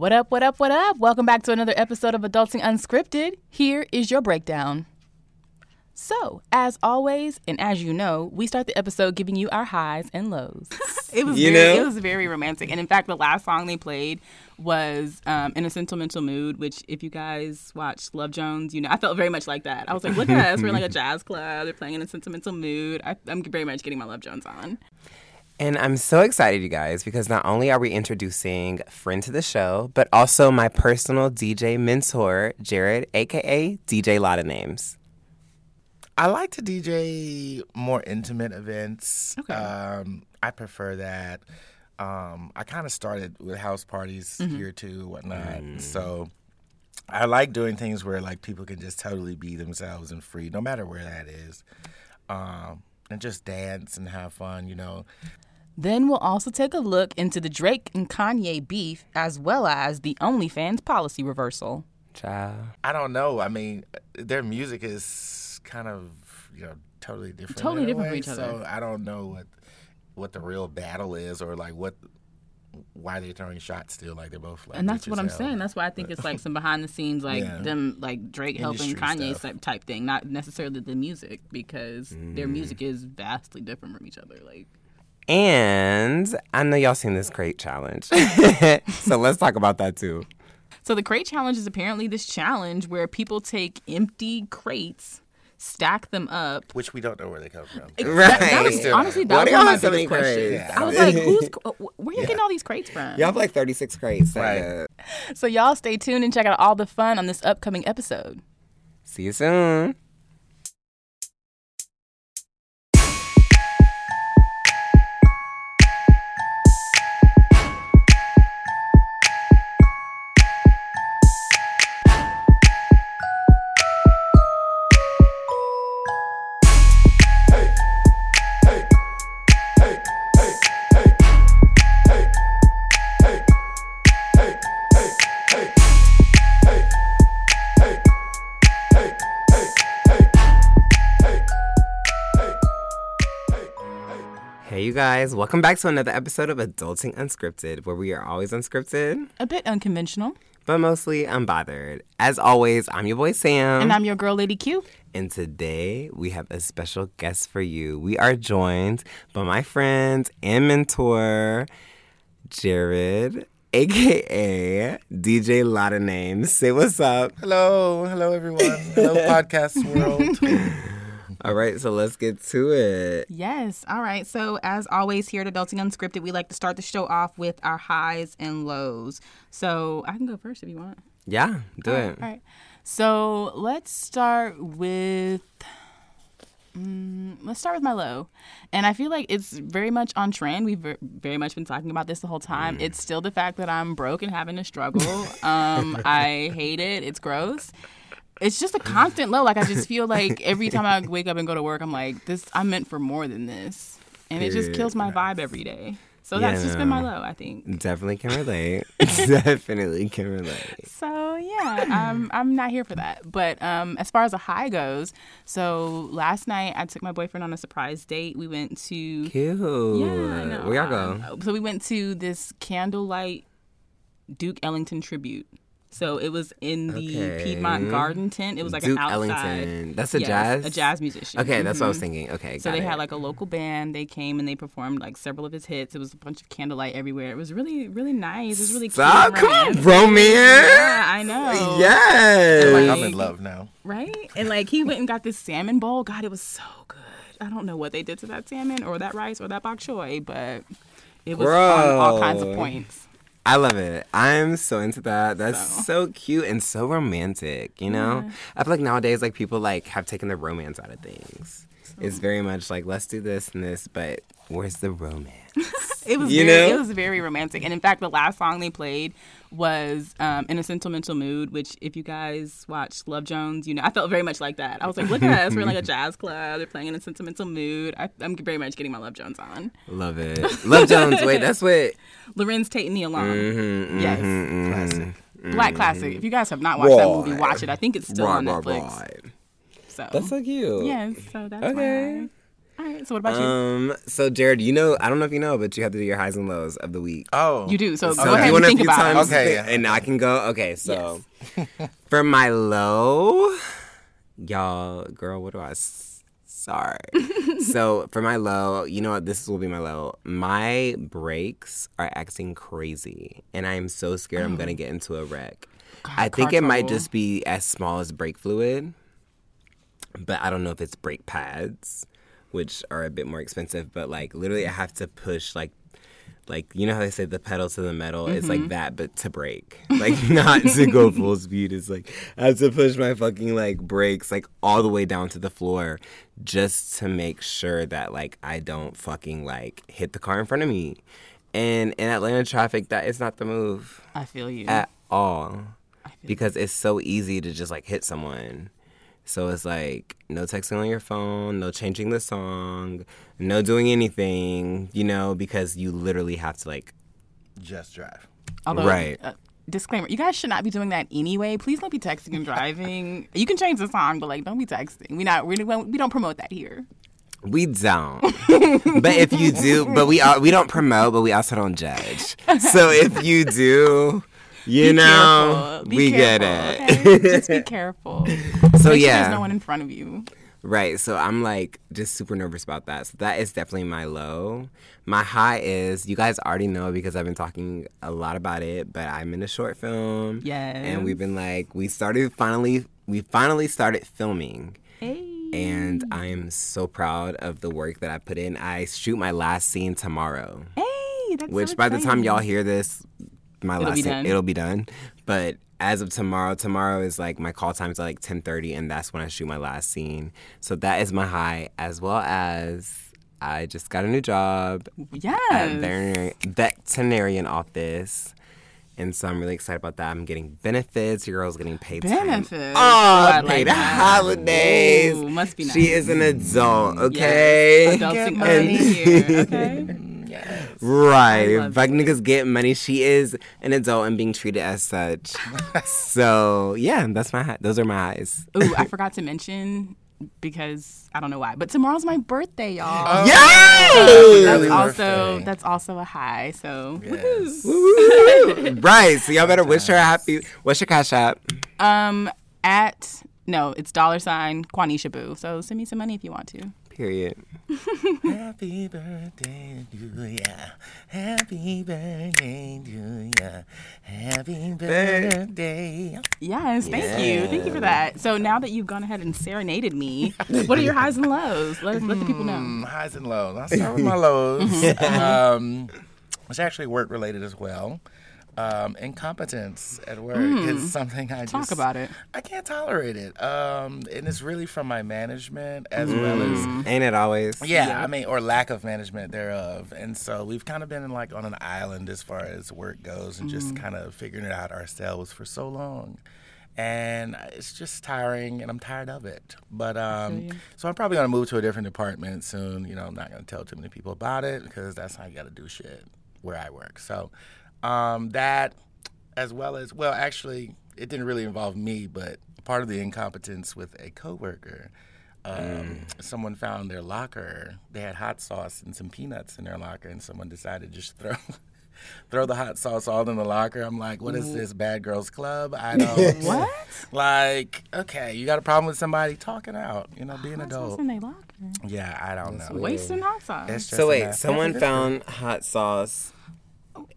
What up, what up, what up? Welcome back to another episode of Adulting Unscripted. Here is your breakdown. So, as always, and as you know, we start the episode giving you our highs and lows. it was You very, know? it was very romantic, and in fact, the last song they played was um, "In a Sentimental Mood," which, if you guys watched Love Jones, you know I felt very much like that. I was like, "Look at us, we're in like a jazz club. They're playing in a sentimental mood." I, I'm very much getting my Love Jones on. And I'm so excited, you guys, because not only are we introducing friend to the show, but also my personal DJ mentor, Jared, aka DJ Lotta Names. I like to DJ more intimate events. Okay. Um, I prefer that. Um, I kind of started with house parties Mm-hmm. here too, whatnot. So I like doing things where like people can just totally be themselves and free, no matter where that is, um, and just dance and have fun. You know, Then we'll also take a look into the Drake and Kanye beef, as well as the OnlyFans policy reversal. Ciao. I don't know. I mean, their music is kind of you know totally different. Totally different from way, each other. So I don't know what what the real battle is, or like what why they're throwing shots still. Like they're both like. And that's what I'm hell. saying. That's why I think it's like some behind the scenes, like Yeah. them, like Drake helping Kanye stuff. type, type thing, not necessarily the music, because their mm. music is vastly different from each other. Like, And I know y'all seen this crate challenge. so let's talk about that too. so the crate challenge is apparently this challenge where people take empty crates, stack them up. Which we don't know where they come from. Right. That was, honestly, Why that do was one of y'all my so biggest many questions. crates? I was like, "Who's where are you getting all these crates from?" Y'all have like 36 crates. Right. So y'all stay tuned and check out all the fun on this upcoming episode. See you soon. You guys. Welcome back to another episode of Adulting Unscripted, where we are always unscripted, A bit unconventional, but mostly unbothered. As always, I'm your boy Sam. and I'm your girl, Lady Q. And today we have a special guest for you. We are joined by my friend and mentor, Jared, aka DJ Lotta Names. Say what's up. Hello, hello everyone. Hello, podcast world. All right, so let's get to it. Yes. All right. So, as always, here at Adulting Unscripted, we like to start the show off with our highs and lows. So, I can go first if you want. Yeah, do it. All right. So, let's start with. Mm, let's start with my low. And I feel like it's very much on trend. We've ver- very much been talking about this the whole time. It's still the fact that I'm broke and having to struggle. um, I hate it. It's gross. It's just a constant low. Like I just feel like every time I wake up and go to work, I'm like, this. I'm meant for more than this, and it just kills my vibe every day. So Yeah, that's just been my low. I think. Definitely can relate. Definitely can relate. So yeah, I'm I'm not here for that. But um, as far as a high goes, so last night I took my boyfriend on a surprise date. We went to Cute. yeah, know. Where y'all go? Um, so we went to this candlelight Duke Ellington tribute. So it was in the Okay. Piedmont Garden tent. It was like Duke an outside. Ellington. That's a Yes, jazz? a jazz musician. Okay, that's what I was Mhm. thinking. Okay, So got they it. had like a local band. They came and they performed like several of his hits. It was a bunch of candlelight everywhere. It was really, really nice. It was really Stop, cute. come on, romantic. romance. Yeah, I know. Yes. like Like- I'm in love now. Right? And like he went and got this salmon bowl. God, it was so good. I don't know what they did to that salmon or that rice or that bok choy, but it was on all kinds of points. I love it. I'm so into that. That's So. so, cute and so romantic, you know? I feel like nowadays like people like have taken the romance out of things. It's very much like let's do this and this, but where's the romance? It was You very, know? it was very romantic. And in fact, the last song they played was um, "In a Sentimental Mood," which, if you guys watched Love Jones, you know I felt very much like that. I was like, "Look at us, we're in like a jazz club. They're playing in a sentimental mood." I, I'm very much getting my Love Jones on. Love it. Love Jones. Wait, that's what Larenz Tate and Nia Long. Mhm, Yes. mhm, mhm. Classic. Black classic. If you guys have not watched that movie, watch it. I think it's still on Right, right, Netflix. right. So That's so cute. yes, so that's Okay. why. All right. So what about you? Um. So Jared, you know, I don't know if you know, but you have to do your highs and lows of the week. Oh, You do. So, So go ahead you and a think few about times? it. Okay, yeah. And I can go. Okay. So for my low, y'all, girl, what do I? s- Sorry. so for my low, you know what? This will be my low. My brakes are acting crazy, and I am so scared I'm gonna get into a wreck. I think car it might just be as small as brake fluid, but I don't know if it's brake pads, which are a bit more expensive. But like literally, I have to push like, like you know how they say the pedal to the metal. It's Mm-hmm. like that, but to break like not to go full speed. It's like I have to push my fucking like brakes like all the way down to the floor, just to make sure that like I don't fucking like hit the car in front of me. And in Atlanta traffic, that is not the move I feel you. at all because it's so easy to just like hit someone. So it's like no texting on your phone, no changing the song, no doing anything, you know, because you literally have to like just drive. Although, Right. uh, disclaimer: you guys should not be doing that anyway. Please don't be texting and driving. you can change the song, but like, don't be texting. We not we we don't promote that here. we don't. but if you do, but we are we don't promote, but we also don't judge. So if you do, you Be know, careful. We get careful, it. okay? Just be careful. So Make sure yeah. there's no one in front of you. Right. So I'm like just super nervous about that. So that is definitely my low. My high is you guys already know because I've been talking a lot about it, but I'm in a short film. Yeah. And we've been like we started finally we finally started filming. Hey. And I am so proud of the work that I put in. I shoot my last scene tomorrow. Hey, that's Which so by the time y'all hear this, my It'll last be scene- done. it'll be done. But as of tomorrow, tomorrow is like my call time is like ten thirty, and that's when I shoot my last scene. So that is my high, as well as I just got a new job at yes. veterinary, veterinarian office. And so I'm really excited about that. I'm getting benefits. Your girl's getting paid time Benefits. Oh, I paid like that. holidays. Ooh, must be nice. She is an adult, okay? Adulting And- here. Okay. Yes. Right. love If like niggas get money, she is an adult and being treated as such. so yeah, that's my those are my eyes. Ooh, I forgot to mention because I don't know why, but tomorrow's my birthday, y'all. Yay! That's also birthday. that's also a high. So Yes. Right. So y'all better wish her a happy. What's your cash app? um at no, it's dollar sign Quanisha Boo. So send me some money if you want to. Period. Happy birthday to ya. Happy birthday to ya. Happy birthday. Yes, thank you, thank you for that. So now that you've gone ahead and serenaded me, what are your highs and lows? Let let the people know. Mm, highs and lows. I'll start with my lows, um, which actually work related as well. Um, incompetence at work is something I Mm. Talk just about it. I can't tolerate it, um, and it's really from my management as well as Ain't it always? yeah, I mean, or lack of management thereof. And so we've kind of been in, like on an island as far as work goes and just kind of figuring it out ourselves for so long. And it's just tiring, and I'm tired of it. But um, so I'm probably gonna move to a different department soon. You know, I'm not gonna tell too many people about it because that's how you got to do shit where I work. So um, that, as well as well, actually, it didn't really involve me, but part of the incompetence with a coworker um, someone found their locker. They had hot sauce and some peanuts in their locker, and someone decided to just throw throw the hot sauce all in the locker. I'm like, what is this, Bad Girls Club? I don't. What? Like, okay, you got a problem with somebody talking out, you know, be an Hot sauce in their locker. Yeah, I don't know. Wasting hot sauce. So wait, someone found hot sauce.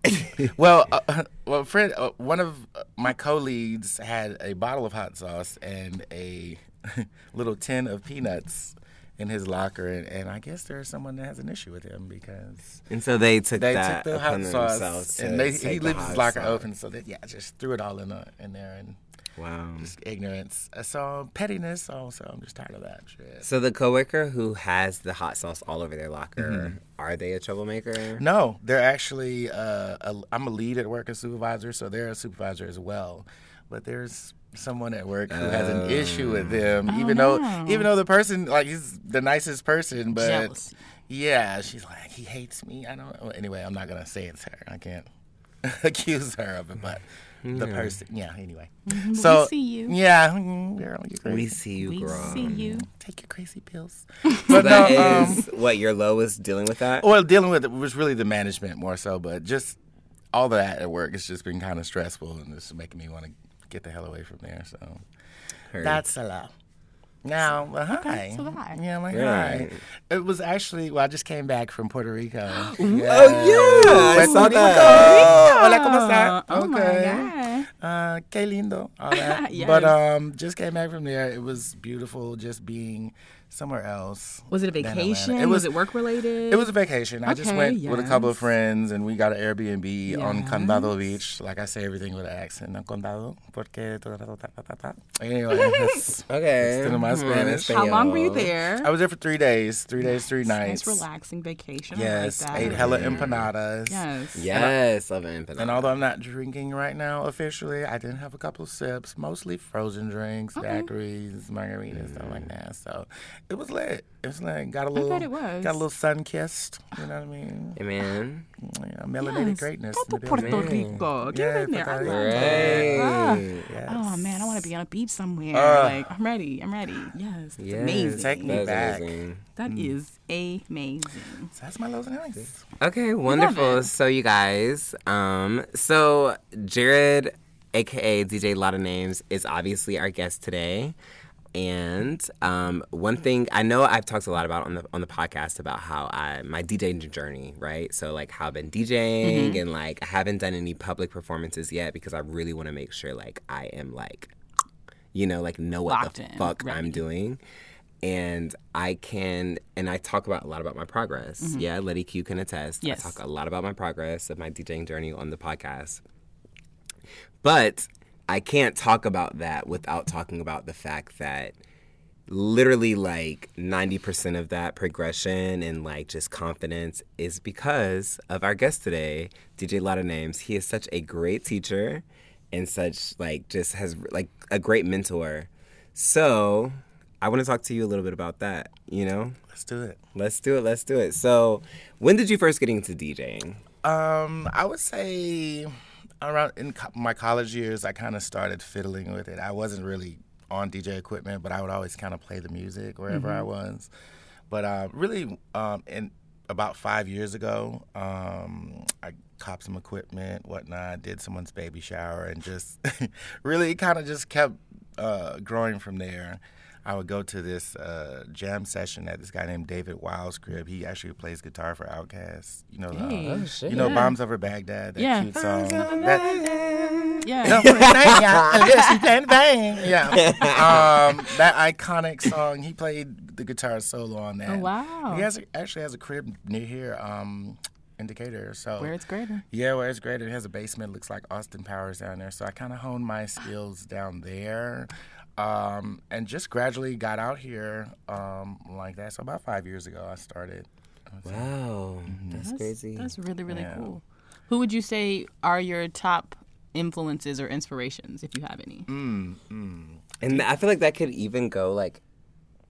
Well, uh, well, friend, uh, one of uh, my co-leads had a bottle of hot sauce and a little tin of peanuts in his locker, and, and I guess there's someone that has an issue with him because And so they took they that took the hot sauce and they, he left his locker sauce. open, so they yeah just threw it all in the, in there and Wow. just ignorance. Uh, So pettiness. Also, I'm just tired of that shit. So the coworker who has the hot sauce all over their locker, Mm-hmm. are they a troublemaker? No, they're actually. Uh, a, I'm a lead at work, a supervisor, so they're a supervisor as well. But there's someone at work who has an issue with them, even no. though even though the person like he's the nicest person, but Jealousy. yeah, she's like he hates me. I don't. Anyway, I'm not gonna say it's her. I can't. accuse her of it, but the person, yeah. Anyway, we so see you. yeah, mm, girl, you're crazy. We see you, We girl. see you. Take your crazy pills. So but that no, um, is what your low was dealing with that. well, dealing with it was really the management more so, but just all that at work has just been kind of stressful and it's making me want to get the hell away from there. So Heard. that's a lot. Now, well, hi. so hi. Yeah, I'm like, Right. hi. It was actually, well, I just came back from Puerto Rico. Oh yeah, I Puerto saw Rico. that. Hola, ¿cómo está? Oh Okay. god. Uh, qué lindo. All that. Yes. But um, just came back from there. It was beautiful just being somewhere else. Was it a vacation? It was, was it work related? It was a vacation. I just Okay, went with a couple of friends and we got an Airbnb on Yes. Condado Beach. Like I say everything with an accent. No Condado, porque... Anyway, that's, Okay. Still in my Hmm, Spanish. How long were you there? I was there for three days. Three days, three nights. Nice relaxing vacation. Yes, I like ate hella empanadas. Yes. Yes, love it. And although I'm not drinking right now officially, I didn't have a couple of sips, mostly frozen drinks, daiquiris, margaritas, stuff like that. So it was lit. It was lit. Got a little, bet it was. got a little sun kissed. You know what I mean? Amen. man. Yeah, melanated Yes. greatness. Go to Puerto building. Rico. Get Yeah, in there. I Puerto love it. Ah. Yes. Oh man, I want to be on a beach somewhere. Uh. like I'm ready. I'm ready. Yes, it's Yes, amazing. Take me that is back. amazing. That Mm. is amazing. So that's my lows and highs. Okay, wonderful. So you guys, um, so Jared, aka DJ Lotta Names, is obviously our guest today. And um, one thing I know I've talked a lot about on the on the podcast about how I my DJing journey, right? So like how I've been DJing and like I haven't done any public performances yet because I really want to make sure like I am like, you know, like know what Locked the in, fuck. I'm doing. And I can, and I talk about a lot about my progress. Yeah, Letty Q can attest. Mm-hmm. Yes. I talk a lot about my progress of my DJing journey on the podcast. But I can't talk about that without talking about the fact that literally like 90% of that progression and like just confidence is because of our guest today, DJ Lotta Names. He is such a great teacher and such like just has like a great mentor. So I want to talk to you a little bit about that, you know? Let's do it. Let's do it. Let's do it. So, when did you first get into DJing? Um, I would say around in co- my college years, I kind of started fiddling with it. I wasn't really on DJ equipment, but I would always kind of play the music wherever I was. But uh, really, um, in about five years ago, um, I copped some equipment, whatnot, did someone's baby shower, and just really kind of just kept uh, growing from there. I would go to this uh, jam session at this guy named David Wild's crib. He actually plays guitar for Outkast. You know, Hey. Oh, shit. you know, Yeah. Bombs Over Baghdad, that Yeah. cute song. That, Yeah. no, unless you play the thing. Yeah. Um, that iconic song. He played the guitar solo on that. Oh, wow. He has a, actually has a crib near here, um, in Decatur. So Where it's greater. yeah, where it's greater. It has a basement. Looks like Austin Powers down there. So I kind of honed my skills down there, um, and just gradually got out here um, like that. So about five years ago, I started. Wow, that's, crazy. That's really really Yeah. cool. Who would you say are your top influences or inspirations, if you have any? Mm, mm. And I feel like that could even go like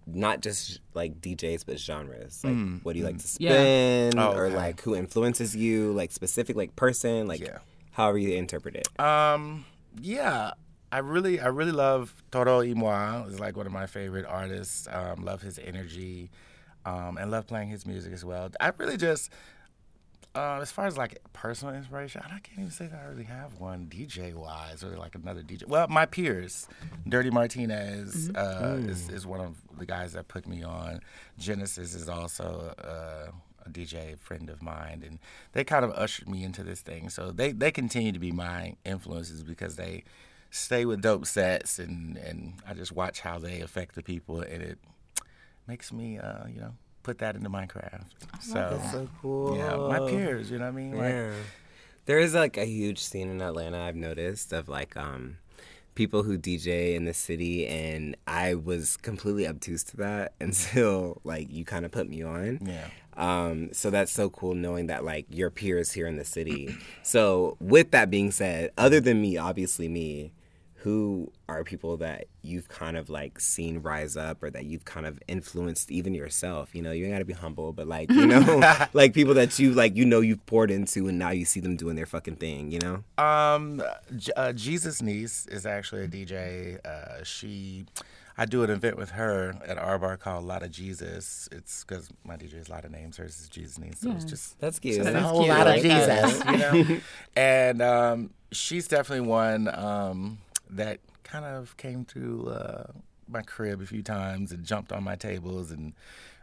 not just like DJs but genres. Like what do you like to Yeah. spin Oh, or okay. like who influences you, like specific like person, like Yeah. however you interpret it. Um, yeah, I really, I really love Toro y Moi. Is like one of my favorite artists. Um, love his energy, um, and love playing his music as well. I really just, uh, as far as like personal inspiration, I can't even say that I really have one DJ wise or like another DJ. Well, my peers, Dirty Martinez uh, is is one of the guys that put me on. Genesis is also. Uh, a DJ friend of mine, and they kind of ushered me into this thing. So they, they continue to be my influences because they stay with dope sets, and, and I just watch how they affect the people, and it makes me, uh, you know, put that into Minecraft. craft. So, so cool. yeah, my peers, you know what I mean? Like, Yeah. There is like a huge scene in Atlanta I've noticed of like um people who DJ in the city and I was completely obtuse to that until like you kind of put me on. Yeah. Um so that's so cool knowing that like your peers here in the city. So with that being said, other than me, obviously me, who are people that you've kind of like seen rise up or that you've kind of influenced even yourself? You know, you ain't gotta be humble, but like, you know, like people that you like, you know, you've poured into and now you see them doing their fucking thing, you know? Um, uh, Jesus niece is actually a DJ. Uh, she, I do an event with her at our bar called Lot of Jesus. It's because my DJ has a lot of names. Hers is Jesus niece, so it's just That's cute. just a whole cute. lot of like. Jesus, you know. and um, she's definitely one um, that kind of came to uh, my crib a few times and jumped on my tables and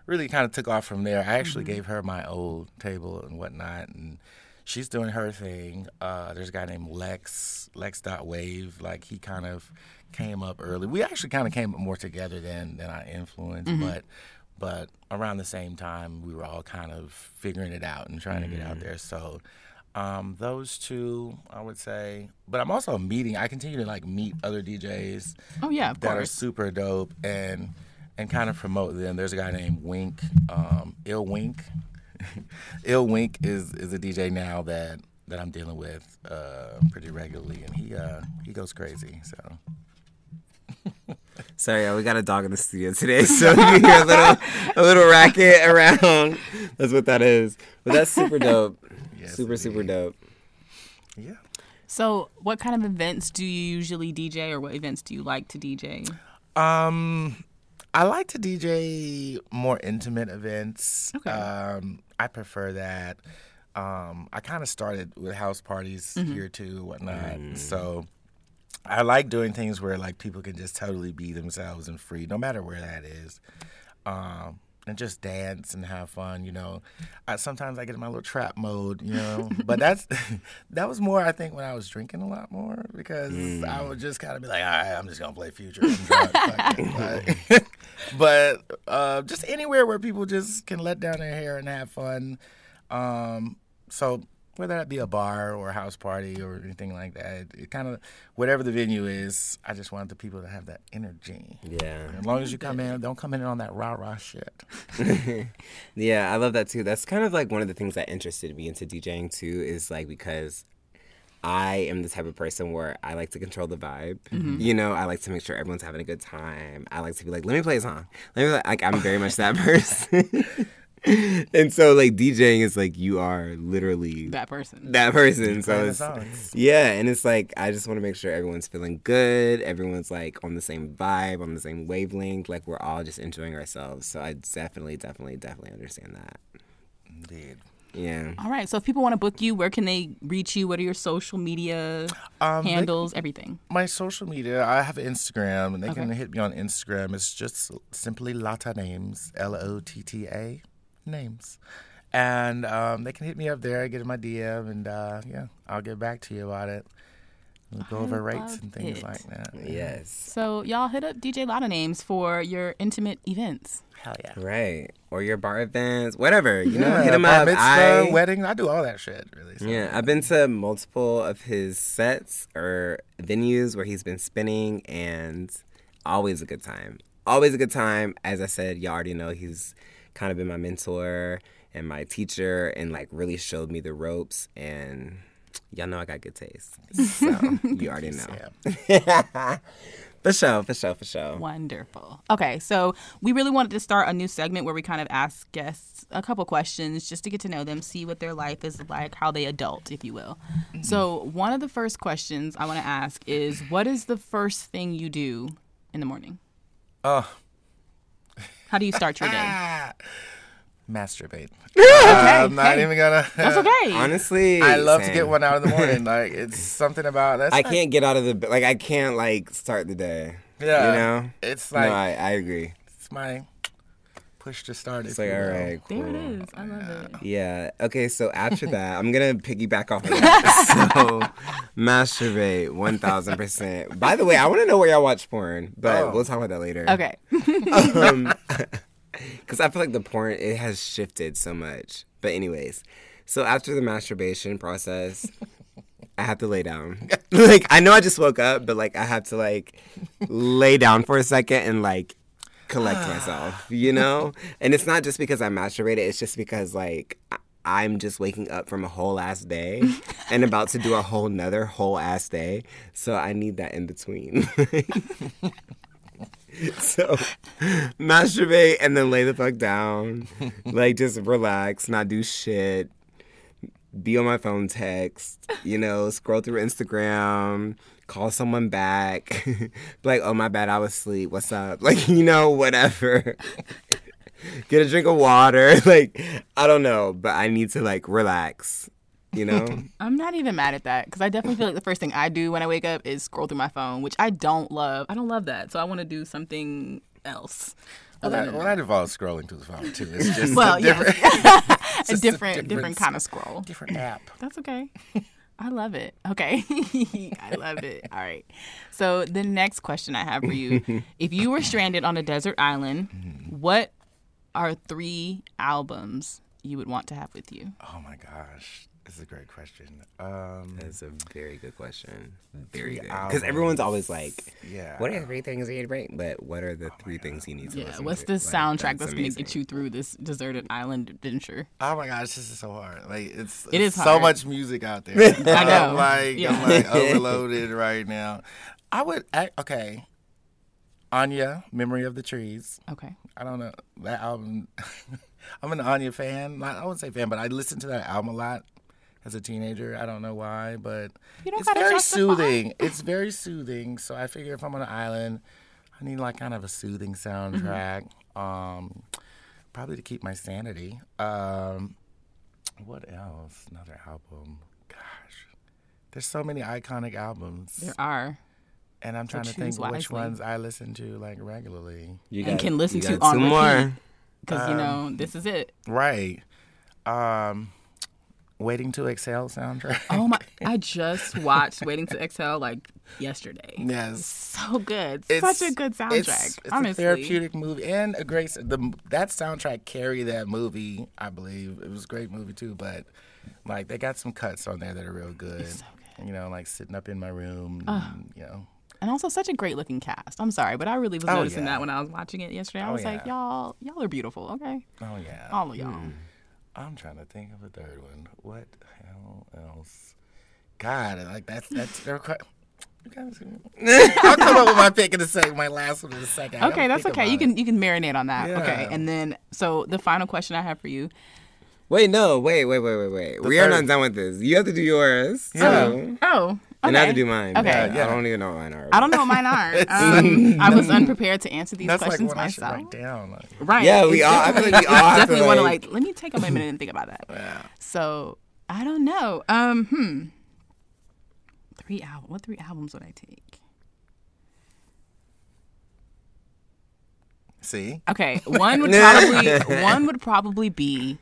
really kind of took off from there. I actually gave her my old table and whatnot, and she's doing her thing. Uh, there's a guy named Lex, Lex.wave. Like he kind of came up early. We actually kind of came up more together than than I influenced, but but around the same time we were all kind of figuring it out and trying to get out there. So um, those two, I would say. But I'm also meeting. I continue to like meet other DJs Oh yeah, of that are super dope and and kind of promote them. There's a guy named Wink, um, Ill Wink. Ill Wink is is a DJ now that that I'm dealing with uh, pretty regularly, and he uh, he goes crazy. So Sorry, y'all, we got a dog in the studio today, so you hear a little, a little racket around. That's what that is. But that's super dope. Yes, super, super dope. yeah. So, what kind of events do you usually DJ, or what events do you like to DJ? Um, I like to DJ more intimate events. Okay. Um, I prefer that. Um, I kind of started with house parties here too, whatnot. So I like doing things where like people can just totally be themselves and free, no matter where that is. Um, and just dance and have fun, you know. I, sometimes I get in my little trap mode, you know. but that's that was more, I think, when I was drinking a lot more because I would just kind of be like, all right, I'm just gonna play Future. I'm drunk, fuck it." Like- but uh, just anywhere where people just can let down their hair and have fun. Um, so whether that be a bar or a house party or anything like that, it, it kind of whatever the venue is, I just want the people to have that energy. Yeah. As long as you come in, don't come in on that rah rah shit. Yeah, I love that too. That's kind of like one of the things that interested me into DJing too, is like because I am the type of person where I like to control the vibe. Mm-hmm. You know, I like to make sure everyone's having a good time. I like to be like, let me play a song. Let me like I'm very much that person. and so like DJing is like you are literally That person. that person. So Playing the it's, yeah, and it's like I just want to make sure everyone's feeling good, everyone's like on the same vibe, on the same wavelength, like we're all just enjoying ourselves. So I definitely, definitely, definitely understand that. Indeed. Yeah. All right. So, if people want to book you, where can they reach you? What are your social media Um, they- handles? Everything. my social media, I have Instagram, and they can hit me on Instagram. It's just simply Lotta Names, L O T T A names. And um, they can hit me up there, get in my DM, and uh, yeah, I'll get back to you about it. We'll go I over rates and things it. like that. Yes. So, y'all hit up DJ Lotta Names for your intimate events. Hell yeah. Right. Or your bar events, whatever. You know, Yeah, hit him up. mitzvah, I, wedding, I do all that shit, really. So. Yeah, I've been to multiple of his sets or venues where he's been spinning, and always a good time. Always a good time. As I said, y'all already know he's kind of been my mentor and my teacher, and like really showed me the ropes. And y'all know I got good taste, so you already know. For sure, for sure, for sure. Wonderful. Okay, so we really wanted to start a new segment where we kind of ask guests a couple questions just to get to know them, see what their life is like, how they adult, if you will. Mm-hmm. So, one of the first questions I want to ask is what is the first thing you do in the morning? Oh, How do you start your day? ah, masturbate. Okay, I'm not hey, even gonna. That's okay. Honestly, I love to get one out in the morning. Like it's something about that's. I not- can't get out of the bed. Like I can't like start the day. Yeah. You know. It's like no, I, I agree. it's my push to start. It's like all right, all will. cool. There it is. I love it. Yeah. Okay. So after that, I'm gonna piggyback off of that. so masturbate, one thousand percent. By the way, I want to know where y'all watch porn, but Oh. we'll talk about that later. Okay. Um, because I feel like the porn it has shifted so much. But anyways, so after the masturbation process. I have to lay down. like I know I just woke up, but like I have to like lay down for a second and like collect ah. myself, you know? And it's not just because I masturbated, it's just because like I'm just waking up from a whole ass day and about to do a whole nother whole ass day. So I need that in between. so masturbate and then lay the fuck down. Like just relax, not do shit. Be on my phone text, you know, scroll through Instagram, call someone back. Be like, oh my bad, I was asleep. What's up? Like, you know, whatever. Get a drink of water. Like, I don't know, but I need to like relax. You know? I'm not even mad at that because I definitely feel like the first thing I do when I wake up is scroll through my phone, which I don't love. I don't love that, so I want to do something else. Well, that, well, that involves scrolling to the phone too. It's just Well, a yes. different, a just a different, different different kind of scroll. different app. That's okay. I love it. Okay. I love it. All right. So, the next question I have for you if you were stranded on a desert island, what are three albums you would want to have with you? Oh my gosh, this is a great question. Um, That's a very good question. Very good. Because everyone's always like, yeah. what are the three things you need to bring? But what are the three things you need to Yeah. What's to? the Like, soundtrack that's, going to get you through this deserted island adventure? Oh my gosh, this is so hard. Like it's, It is so hard. much music out there. I know. I'm like Yeah. I'm like overloaded right now. I would I, okay. Enya, Memory of the Trees. Okay. I don't know that album. I'm an Enya fan. Not, I wouldn't say fan, but I listen to that album a lot as a teenager. I don't know why, but You don't it's gotta very justify. soothing. It's very soothing. So I figure if I'm on an island, I need like kind of a soothing soundtrack. Um, probably to keep my sanity. Um, what else? Another album. Gosh, there's so many iconic albums, There are. and I'm trying to choose think which ones I listen to like regularly. You And can listen you to got on two repeat. more. Because, you know, this is it. Right. Um, Waiting to Exhale soundtrack. Oh my! I just watched Waiting to Exhale like yesterday. yes. So good, It's such a good soundtrack. It's, it's honestly, a therapeutic movie and a great. The that soundtrack carried that movie. I believe it was a great movie too. But like they got some cuts on there that are real good. so good. You know, like sitting up in my room. And, you know. and also such a great looking cast. I'm sorry, but I really was Oh, noticing yeah. that when I was watching it yesterday. I Oh, was like, y'all, y'all are beautiful. Okay, Oh yeah. all of y'all. Mm. I'm trying to think of a third one. What hell else? God, like that's that's. they're quite- I'll come up with my pick in a second. My last one in a second. Okay, that's okay. You about can you can marinate on that. Okay, and then so the final question I have for you. Wait, no, wait, wait, wait, wait, wait. we are not done with this. You have to do yours. Yeah. too. Oh, oh. And I have to do mine. Okay. but Yeah. I don't even know what mine are. I don't know what mine are. Um, I was unprepared to answer these That's like questions what I myself. write down. Like, Right. Yeah, we all- I feel like we all have to, definitely want to like- like. Let me take a minute and think about that. yeah. So I don't know. Um, hmm. Three album. What three albums would I take? See, Okay, one would probably one would probably be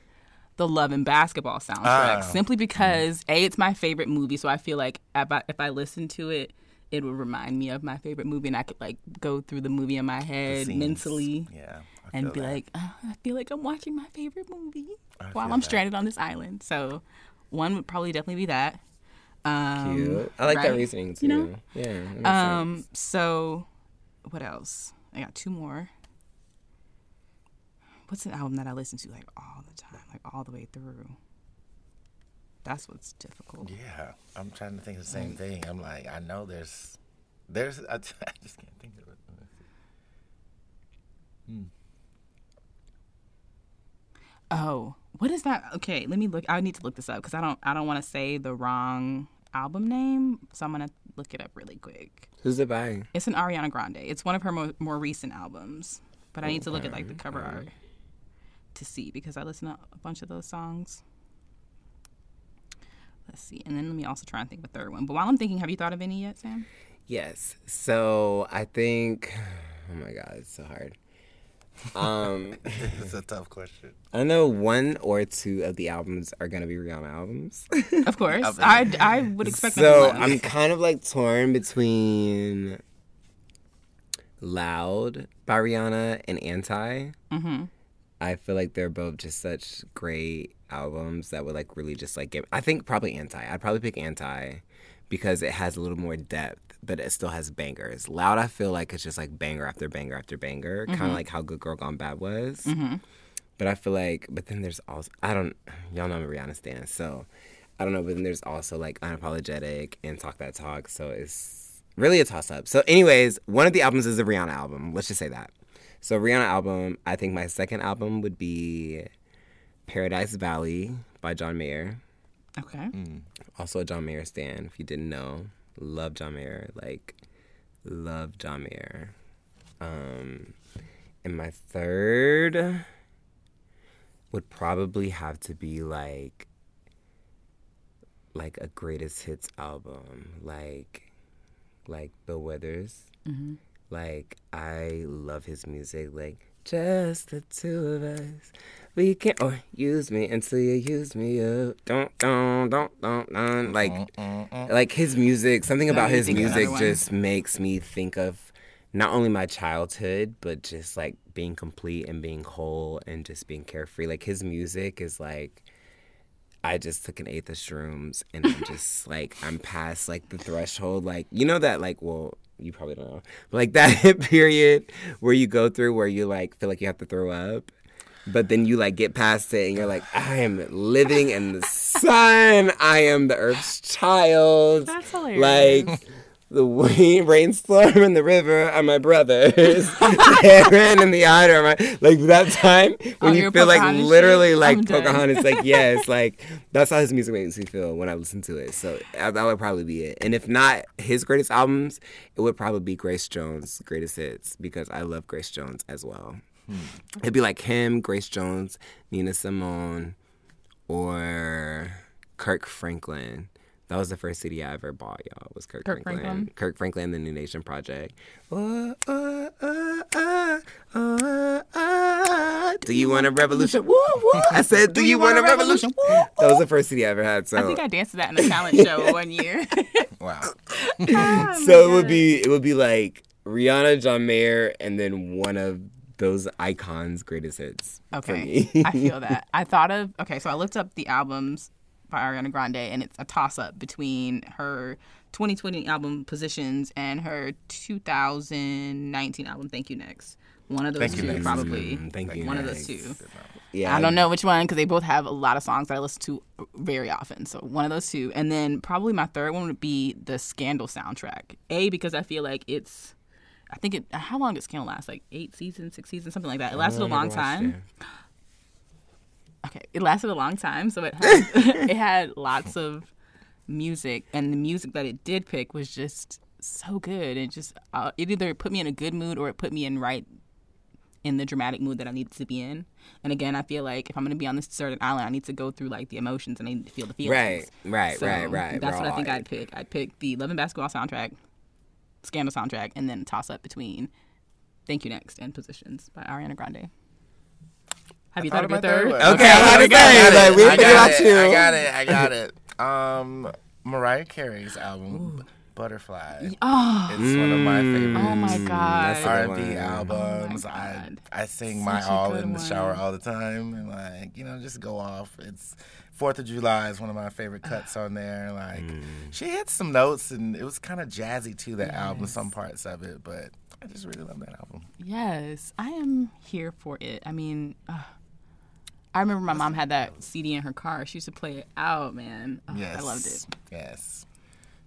the Love and Basketball soundtrack, Oh. simply because a it's my favorite movie, so I feel like if I, if I listen to it, it would remind me of my favorite movie, and I could like go through the movie in my head mentally. Yeah. And be that. like, oh, I feel like I'm watching my favorite movie while I'm that. stranded on this island. So, one would probably definitely be that. Um, Cute. I like that reasoning too. You know? Yeah. Um. sense. So, what else? I got two more. What's an album that I listen to like all the time, like all the way through? That's what's difficult. Yeah, I'm trying to think of the same thing. I'm like, I know there's, there's, I, just can't think of it. Hmm. Oh, what is that? Okay, let me look. I need to look this up because I don't. I don't want to say the wrong album name, so I'm gonna look it up really quick. Who's it by? It's an Ariana Grande. It's one of her more, more recent albums, but I need to look at like the cover art to see because I listen to a bunch of those songs. Let's see, and then let me also try and think of a third one. But while I'm thinking, have you thought of any yet, Sam? Yes. So I think. Oh my god, it's so hard. Um, It's a tough question. I know one or two of the albums are gonna be Rihanna albums. Of course, I, I would expect them so to love. I'm kind of like torn between Loud by Rihanna and Anti. Mm-hmm. I feel like they're both just such great albums that would like really just like get. I think probably Anti. I'd probably pick Anti because it has a little more depth, but it still has bangers. Loud, I feel like it's just like banger after banger after banger, kind of mm-hmm. like how Good Girl Gone Bad was. Mm-hmm. But I feel like, but then there's also I don't y'all know I'm a Rihanna stan, so I don't know. But then there's also like unapologetic and talk that talk, so it's really a toss up. So, anyways, one of the albums is a Rihanna album. Let's just say that. So Rihanna album. I think my second album would be Paradise Valley by John Mayer. Okay. Also a John Mayer stan. If you didn't know, love John Mayer. Like, love John Mayer. Um, and my third would probably have to be like, like a greatest hits album, like, like Bill Withers. Like, I love his music. Like, just the two of us. We can or use me until you use me up. Don't don't don't don't don't like like his music. Something about his music just makes me think of not only my childhood, but just like being complete and being whole and just being carefree. Like his music is like I just took an eighth of shrooms and I'm just like I'm past like the threshold. Like you know that like well you probably don't know like that period where you go through where you like feel like you have to throw up, but then you like get past it and you're like I am living in the sun. I am the earth's child. That's hilarious. Like. The rain, rainstorm in the river are my brothers. heron and the otter are my like that time when Oh, you feel like literally shit? like I'm. Pocahontas. Like yes, like that's how his music makes me feel when I listen to it. So uh, that would probably be it. And if not his greatest albums, it would probably be Grace Jones' greatest hits because I love Grace Jones as well. It'd be like him, Grace Jones, Nina Simone, or Kirk Franklin. That was the first CD I ever bought, y'all. It was Kirk, Kirk Franklin. Franklin? Kirk Franklin and the Nu Nation Project. Oh, oh, oh, oh, oh, oh. Do you want a revolution? Woo, woo. I said, Do, you, want, a revolution? Woo, That was the first CD I ever had. So, I think I danced to that in a talent show one year. Wow. Oh, so it would be it would be like Rihanna, John Mayer, and then one of those icons' greatest hits. for Okay, me. I feel that. I thought of okay, so I looked up the albums by Ariana Grande, and it's a toss up between her 2020 album Positions and her 2019 album Thank You Next. One of those Thank two, Next. probably. Mm, Thank You One of those two. yeah, I don't know which one because they both have a lot of songs that I listen to very often. So one of those two, and then probably my third one would be the Scandal soundtrack. A because I feel like it's, I think it. How long did Scandal last? Like eight seasons, six seasons, something like that. It lasted a long time. it. Okay, it lasted a long time, so it had it had lots of music, and the music that it did pick was just so good. It just uh, it either put me in a good mood or it put me in right in the dramatic mood that I needed to be in. And again, I feel like if I'm going to be on this deserted island, I need to go through like the emotions and I need to feel the feelings. Right, right, So right, right. That's what I think. I'd pick. I'd pick the Love and Basketball soundtrack, Scandal soundtrack, and then toss up between Thank You Next and Positions by Ariana Grande. Have you thought of your third? one. Okay, I'm about to I say, got like, it. we I figured got out it. you. I got it. I got it. Um, Mariah Carey's album, Butterfly. Oh, It's one of my favorite oh my God. that's a R&B albums. Oh my I God. I sing Such my all in the shower one. all the time, and like you know, just go off. It's Fourth of July is one of my favorite cuts on there. Like Mm. she hit some notes, and it was kind of jazzy too. That album, some parts of it, but I just really love that album. Yes, I am here for it. I mean, uh, I remember my mom had that CD in her car. She used to play it out, man. Oh, Yes, I loved it. Yes,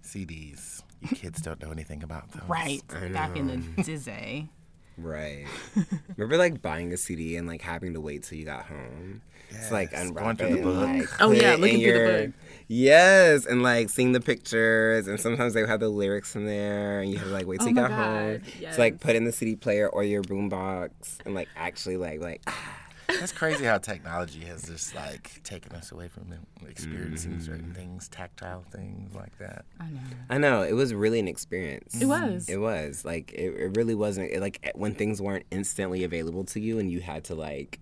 CDs. You kids don't know anything about those. Right, back in the know. dizzy. Right. Remember like buying a CD and like having to wait till you got home? It's like Yes, unwrap going through the book. like, Oh, yeah, it looking in through the book. Yes, and like seeing the pictures, and sometimes they would have the lyrics in there, and you had to like wait till Oh you my got home God, to like put in the CD player or your boombox and like actually like like ah, That's crazy how technology has just like taken us away from experiencing Mm-hmm. certain things, tactile things like that. I know. I know it was really an experience. It was. It was like it, it really wasn't it, like when things weren't instantly available to you and you had to like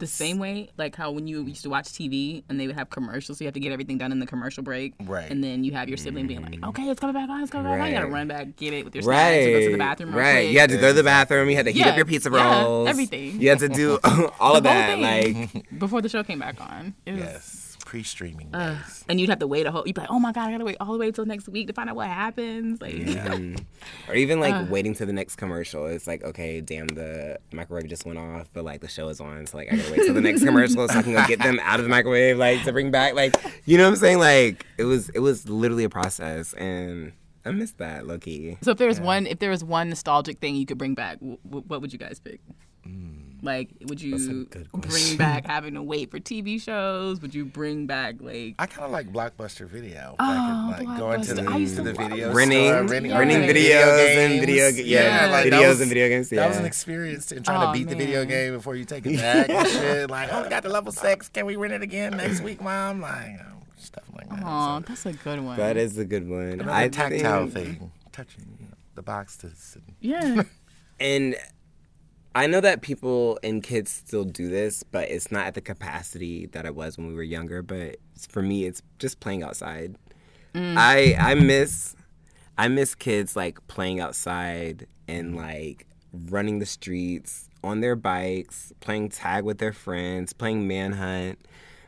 The same way, like how when you used to watch TV and they would have commercials, so you have to get everything done in the commercial break. Right. And then you have your sibling being like, mm-hmm. okay, it's coming back on, it's coming back on. You got to Right. run back, get it with your snacks, or go to the bathroom. Right. You had to go to the bathroom. You had to heat Yeah, up your pizza yeah, rolls. everything. You had to do all of The whole that. thing. Like Before the show came back on. It was Yes. Pre-streaming days. And you'd have to wait a whole. You'd be like, oh my god, I gotta wait all the way till next week to find out what happens. Like, Mm. Or even like Uh. waiting to the next commercial. It's like, okay, damn, the microwave just went off, but like the show is on, so like I gotta wait till the next commercial so I can go get them out of the microwave, like to bring back, like you know what I'm saying? Like it was, it was literally a process, and I missed that, low key. So if there was one, if there was one nostalgic thing you could bring back, w- w- what would you guys pick? Like, would you bring back having to wait for TV shows? Would you bring back like? I kind of like Blockbuster Video. Oh, Back in, oh, like going to the, Blockbuster. I used to to the video Renting- store, renting renting videos and video- games. yeah, that videos was- and video games, That was an experience in trying Oh, to beat the video game before you take it back and shit. Like, oh, we got the level six. Can we rent it again next week, mom? Like, oh, stuff like that. Oh, So, that's a good one. That is a good one. another I tactile think- thing, touching you know, the boxes. And, Yeah. And I know that people and kids still do this, but it's not at the capacity that it was when we were younger. But for me, it's just playing outside. Mm. I I miss I miss kids like playing outside and like running the streets on their bikes, playing tag with their friends, playing manhunt,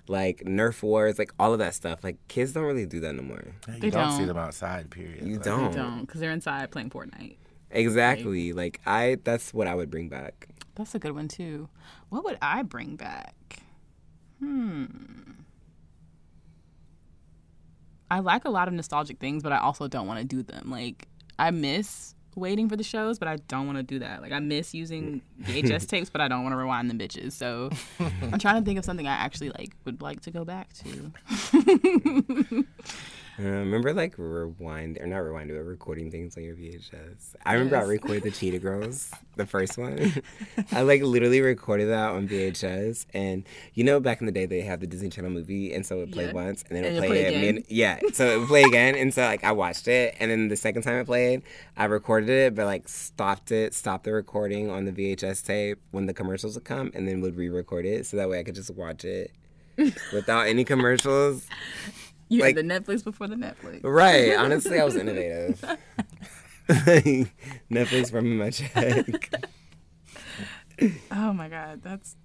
like Nerf wars, like all of that stuff. Like kids don't really do that no more. Yeah, you They don't, see don't. them outside. Period. You Like, don't. don't because they're inside playing Fortnite. Exactly. Like I that's what I would bring back. That's a good one too. What would I bring back? Hmm. I like a lot of nostalgic things, but I also don't want to do them. Like I miss waiting for the shows, but I don't want to do that. Like I miss using VHS tapes, but I don't want to rewind them bitches. So I'm trying to think of something I actually like would like to go back to. Uh, remember like rewind or not rewind, but recording things on your VHS. I remember I recorded the Cheetah Girls, the first one. I like literally recorded that on VHS, and you know back in the day they had the Disney Channel movie, and so it would play Yeah. once and then it And play, play it. me again. and- yeah, so it would play again, and so like I watched it, and then the second time it played, I recorded it, but like stopped it, stopped the recording on the VHS tape when the commercials would come, and then would re-record it, so that way I could just watch it. Without any commercials, You Like- had the Netflix before the Netflix. Right. Honestly, I was innovative. Netflix from my check. Oh my god, that's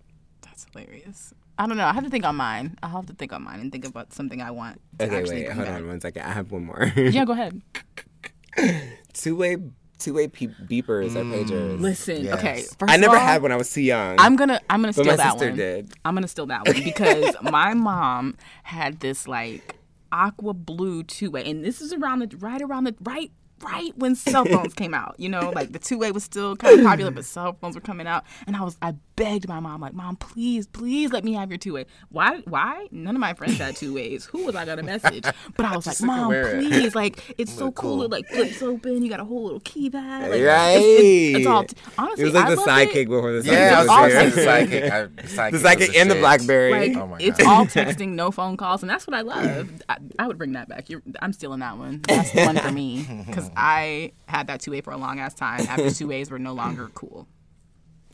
that's hilarious. I don't know. I have to think on mine. I'll have to think on mine and think about something I want to Okay, actually wait. Hold on one second. I have one more. Yeah, go ahead. two way two way pe- beepers or mm, pagers. Listen, Yes. okay. First I never all, had when I was too young. I'm gonna I'm gonna steal my that one. did. I'm gonna steal that one because my mom had this like aqua blue two way, and this is around the right around the right right when cell phones came out. You know, like the two way was still kind of popular, but cell phones were coming out, and I was I begged my mom like, Mom, please, please let me have your two way. Why? Why? None of my friends had two ways. Who was I gonna message? But I was like, so you can Mom, wear it. please, like it's so cool. cool. It like flips open. You got a whole little keypad. Like, right. It's, it's, it's all. honestly, it was like I the love sidekick it. before the sidekick. Yeah, I was all was gonna say there. the sidekick. I, the sidekick, the was sidekick and the shit. BlackBerry. Like Oh my God. it's all texting, no phone calls, and that's what I love. Mm. I, I would bring that back. You're, I'm stealing that one. That's the one for me because I had that two way for a long ass time. After two ways were no longer cool.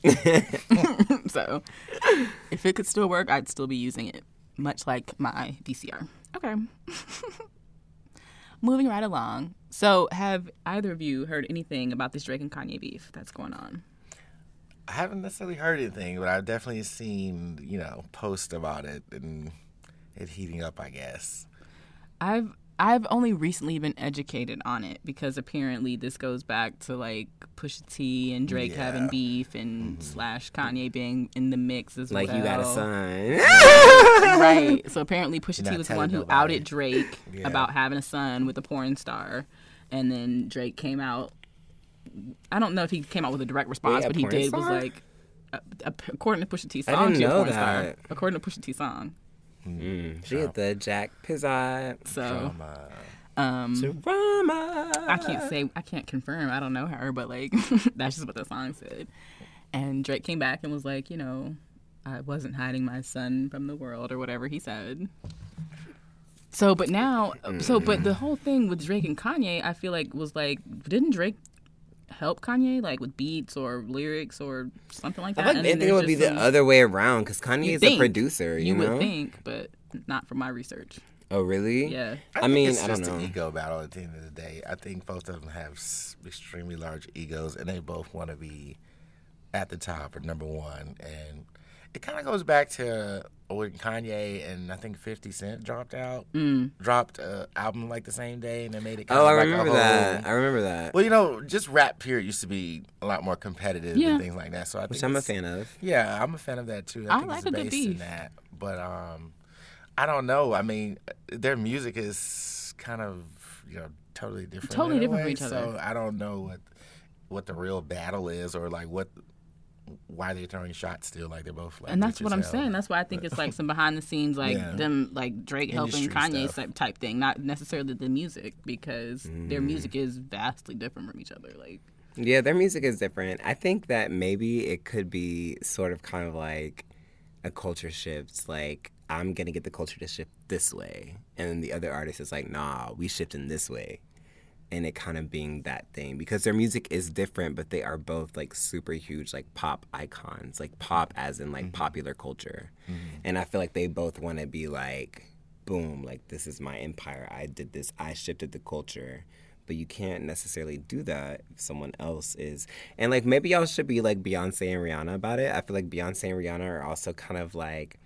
so, if it could still work, I'd still be using it, much like my VCR. Okay. Moving right along. So, have either of you heard anything about this Drake and Kanye beef that's going on? I haven't necessarily heard anything, but I've definitely seen, you know, posts about it and it heating up, I guess. I've I've only recently been educated on it because apparently this goes back to like Pusha T and Drake Yeah. Mm-hmm. having beef and slash Kanye being in the mix as Like well. Like you got a son. right? So apparently Pusha T was the one who nobody. outed Drake Yeah. about having a son with a porn star, and then Drake came out. I don't know if he came out with a direct response, but he did was like. uh, according to Pusha T's I song, didn't know porn star. According to Pusha T song, Mm, she had the Jack Pizzot. so Drama. um, Drama. I can't say I can't confirm. I don't know her, but like that's just what the song said. And Drake came back and was like, you know, I wasn't hiding my son from the world or whatever he said. So, but now, so but the whole thing with Drake and Kanye, I feel like was like, didn't Drake help Kanye like with beats or lyrics or something like that? I then think it would be just the other way around because Kanye You is a producer. You, You know? would think, but not from my research. Oh, really? Yeah. I, think mean, it's I don't just know. an ego battle at the end of the day. I think both of them have extremely large egos, and they both want to be at the top or number one. And it kind of goes back to when Kanye and I think 50 Cent dropped out, Mm. dropped an album like the same day, and they made it. Kind Oh, of I like remember a whole, that. I remember that. Well, you know, just rap period used to be a lot more competitive Yeah. and things like that. So I Which think I'm a fan of. Yeah, I'm a fan of that too. I, I think like it's a good based in that. But um, I don't know. I mean, their music is kind of you know totally different. Totally in a different from each other. So I don't know what what the real battle is or like what why they're throwing shots still. Like they're both like. and that's what I'm hell. saying. That's why I think it's like some behind the scenes, like Yeah. them, like Drake helping Kanye stuff. type, type thing, not necessarily the music because their Mm. music is vastly different from each other. Like, Yeah, their music is different. I think that maybe it could be sort of kind of like a culture shift. Like, I'm going to get the culture to shift this way. And then the other artist is like, nah, we shift in this way. And it kind of being that thing because their music is different, but they are both like super huge, like pop icons, like pop as in like mm-hmm. popular culture. Mm-hmm. And I feel like they both want to be like, boom, like this is my empire. I did this, I shifted the culture but you can't necessarily do that if someone else is. And like maybe y'all should be like Beyonce and Rihanna about it. I feel like Beyonce and Rihanna are also kind of like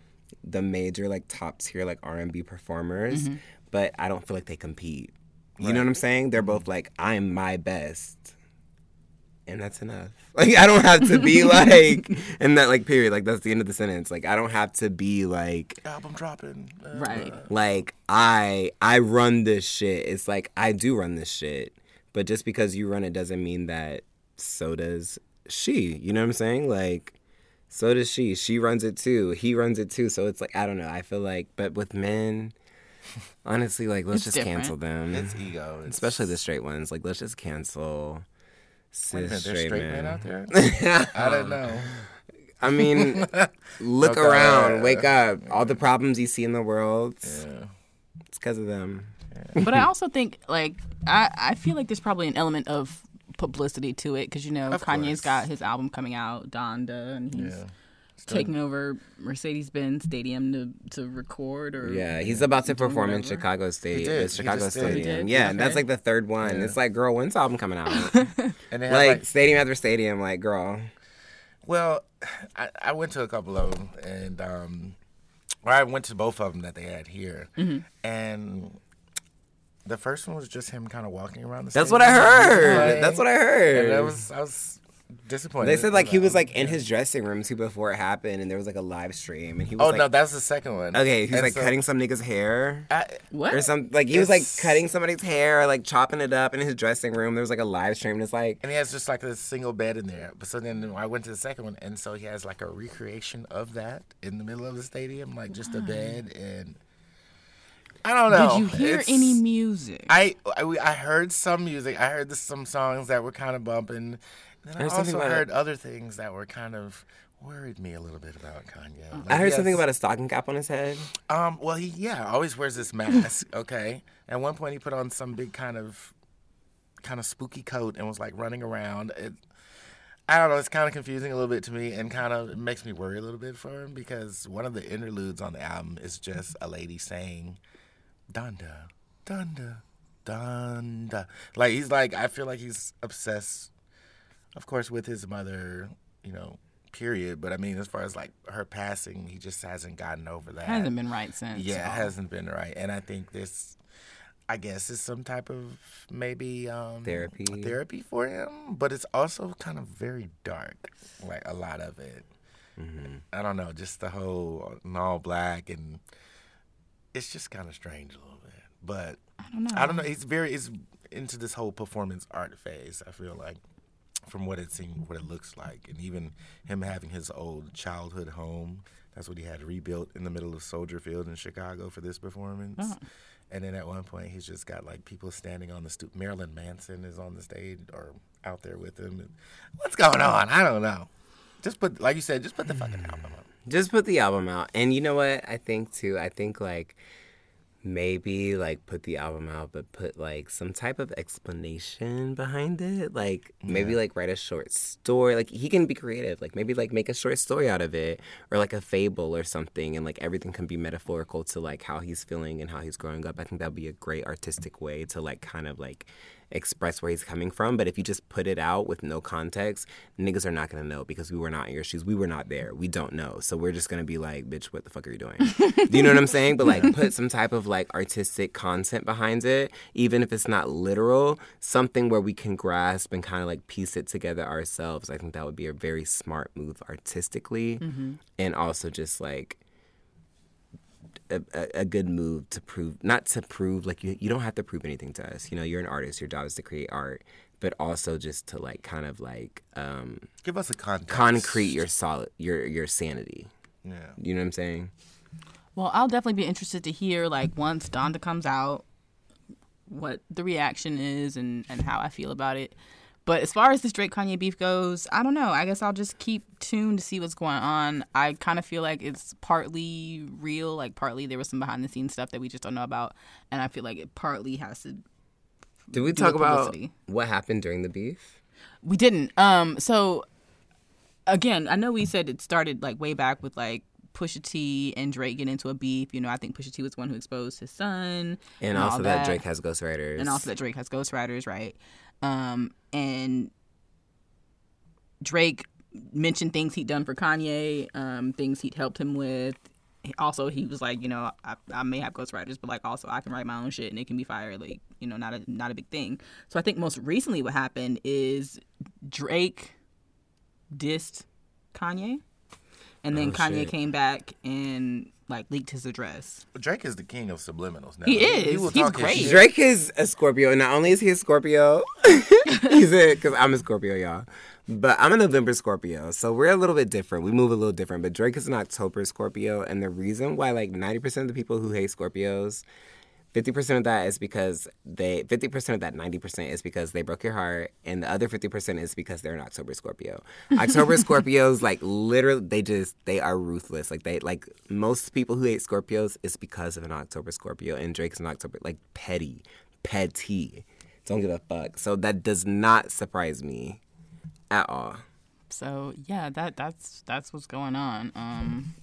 the major like top tier like R and B performers, mm-hmm. but I don't feel like they compete. You know what I'm saying? They're both like I'm my best. And that's enough. Like I don't have to be like and that like period. Like that's the end of the sentence. Like I don't have to be like album dropping. uh, right? like I I run this shit. It's like I do run this shit, but just because you run it doesn't mean that so does she. You know what I'm saying? Like so does she. She runs it too. He runs it too. So it's like I don't know. I feel like, but with men, honestly, like let's It's just cancel them, It's ego. It's, especially the straight ones. Like let's just cancel. Wait a Cis minute, straight, straight men men. out there. I don't oh. know. I mean, look Okay. around, wake up. All the problems you see in the world, Yeah. it's because of them. but I also think like I I feel like there's probably an element of publicity to it because you know Of Kanye's course. got his album coming out, Donda, and he's Yeah. Taking over Mercedes Benz Stadium to to record or Yeah, he's about to doing perform in. Chicago State. did. It's He Chicago just did. He Stadium. did? Yeah, and that's like the third one. Yeah. It's like, girl, when's the album coming out? And they like, like stadium after stadium. Like, girl, Well, I, I went to a couple of them, and um, or I went to both of them that they had here, Mm-hmm. and the first one was just him kind of walking around the. Stadium. That's what I heard. Like, That's what I And heard. I was I was disappointed. they said like he was like in Yeah. his dressing room too before it happened, and there was like a live stream, and he was Oh like, no, that's the second one. okay, he was And like so cutting some nigga's hair. I, what? Or some like he was like cutting somebody's hair, or, like chopping it up in his dressing room. There was like a live stream. And it's like and he has just like a single bed in there. But so then I went to the second one, and so he has like a recreation of that in the middle of the stadium, like just a bed and. I don't know. Did you hear It's- any music? I, I I heard some music. I heard some songs that were kind of bumping. And then I heard something also about- heard other things that were kind of worried me a little bit about Kanye. Like, I heard he something about a stocking cap on his head. Um. Well, he yeah always wears this mask. okay. At one point, he put on some big kind of kind of spooky coat and was like running around. It, I don't know. It's kind of confusing a little bit to me, and kind of makes me worry a little bit for him because one of the interludes on the album is just a lady saying, "Donda, Donda, Donda." Like he's like, I feel like he's obsessed, of course, with his mother. You know, period. But I mean, as far as like her passing, he just hasn't gotten over that. hasn't been right since. Yeah, it hasn't been right, and I think this, I guess, is some type of maybe um, Therapy. therapy for him. But it's also kind of very dark, like a lot of it. I don't know, just the whole in all black, and it's just kind of strange a little bit. But I don't know. I don't know. He's very he's into this whole performance art phase. I feel like from what it seemed, what it looks like, and even him having his old childhood home. That's what he had rebuilt in the middle of Soldier Field in Chicago for this performance. Oh. And then at one point, he's just got like people standing on the stoop. Marilyn Manson is on the stage or out there with him. And what's going on? I don't know. Just put, like you said, just put the fucking album up. Just put the album out. And you know what? I think too, I think like maybe like put the album out, but put like some type of explanation behind it. Like maybe like write a short story. Like he can be creative. Like maybe like make a short story out of it or like a fable or something. And like everything can be metaphorical to like how he's feeling and how he's growing up. I think that'd be a great artistic way to like kind of like express where he's coming from. But if you just put it out with no context, niggas are not gonna know because we were not in your shoes. We were not there. We don't know. So we're just gonna be like, bitch, what the fuck are you doing? Do you know what I'm saying? But like put some type of like artistic content behind it, even if it's not literal, something where we can grasp and kind of like piece it together ourselves. I think that would be a very smart move artistically mm-hmm. and also just like a, a, a good move to prove not to prove like you, you don't have to prove anything to us you know you're an artist your job is to create art but also just to like kind of like um Give us a context. concrete your solid your your sanity Yeah. you know what i'm saying Well, I'll definitely be interested to hear like once Donda comes out, what the reaction is and and how I feel about it. But as far as this Drake Kanye beef goes, I don't know. I guess I'll just keep tuned to see what's going on. I kind of feel like it's partly real, like partly there was some behind the scenes stuff that we just don't know about, and I feel like it partly has to. did we talk about what happened during the beef We didn't. Um. So again, I know we said it started like way back with like Pusha T and Drake get into a beef. You know, I think Pusha T was the one who exposed his son, and, all also that. drake has ghostwriters and also that Drake has ghostwriters, right? Um, and Drake mentioned things he'd done for Kanye, um, things he'd helped him with. Also, he was like, you know, I, I may have ghostwriters, but like also I can write my own shit and it can be fire, like you know, not a not a big thing. So I think most recently what happened is Drake dissed Kanye, and then Oh, Kanye shit. came back and like leaked his address. Drake is the king of subliminals now. He is. will He's great. Drake is a Scorpio. and Not only is he a Scorpio, he's it because I'm a Scorpio, y'all. But I'm a November Scorpio, so we're a little bit different. We move a little different. But Drake is an October Scorpio, and the reason why like 90% of the people who hate Scorpios, 50% of that is because they 50% of that 90% is because they broke your heart, and the other 50% is because they're an October Scorpio. October Scorpios, like literally, they just they are ruthless. Like they like most people who hate Scorpios is because of an October Scorpio, and Drake's an October like petty, petty. Don't give a fuck. So that does not surprise me at all. So yeah, that that's that's what's going on. Um,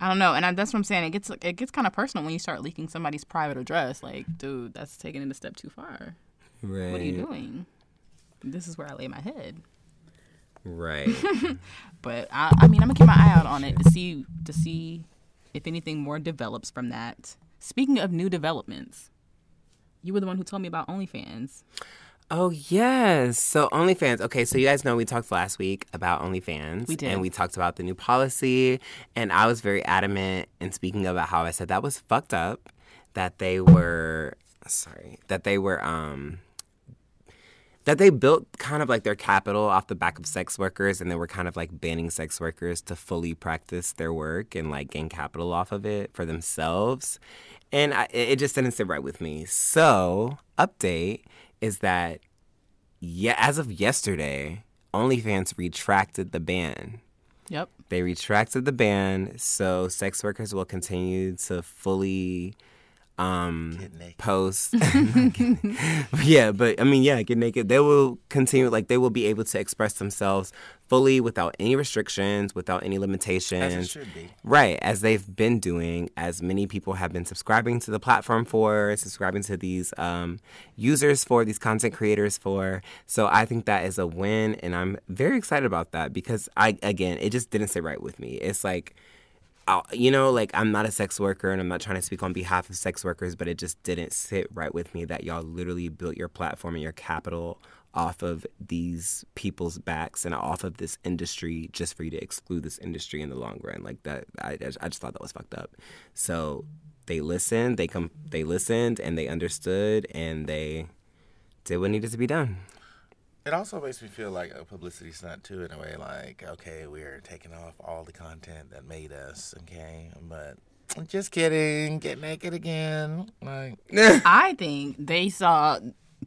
I don't know, and I, that's what I'm saying. It gets it gets kind of personal when you start leaking somebody's private address. Like, dude, that's taking it a step too far. Right. What are you doing? This is where I lay my head. Right. But I, I mean, I'm gonna keep my eye out on it to see to see if anything more develops from that. Speaking of new developments, you were the one who told me about OnlyFans. Oh yes. So OnlyFans. Okay, so you guys know we talked last week about OnlyFans. We did. And we talked about the new policy. And I was very adamant in speaking about how I said that was fucked up. That they were sorry. That they were um that they built kind of like their capital off the back of sex workers and they were kind of like banning sex workers to fully practice their work and like gain capital off of it for themselves and I, it just didn't sit right with me so update is that yeah as of yesterday onlyfans retracted the ban Yep. they retracted the ban so sex workers will continue to fully um Get naked. post yeah but i mean yeah get naked they will continue like they will be able to express themselves fully without any restrictions without any As it limitations should be. Right, as they've been doing, as many people have been subscribing to the platform for, subscribing to these um, users for, these content creators for. So I think that is a win, and I'm very excited about that because I, again, it just didn't sit right with me. It's like, you know, like I'm not a sex worker and I'm not trying to speak on behalf of sex workers, but it just didn't sit right with me that y'all literally built your platform and your capital off of these people's backs and off of this industry just for you to exclude this industry in the long run. Like that, I, I just thought that was fucked up. So they listened, they come, they listened and they understood and they did what needed to be done. It also makes me feel like a publicity stunt too, in a way. Like, okay, we're taking off all the content that made us, okay, but just kidding, get naked again. Like, I think they saw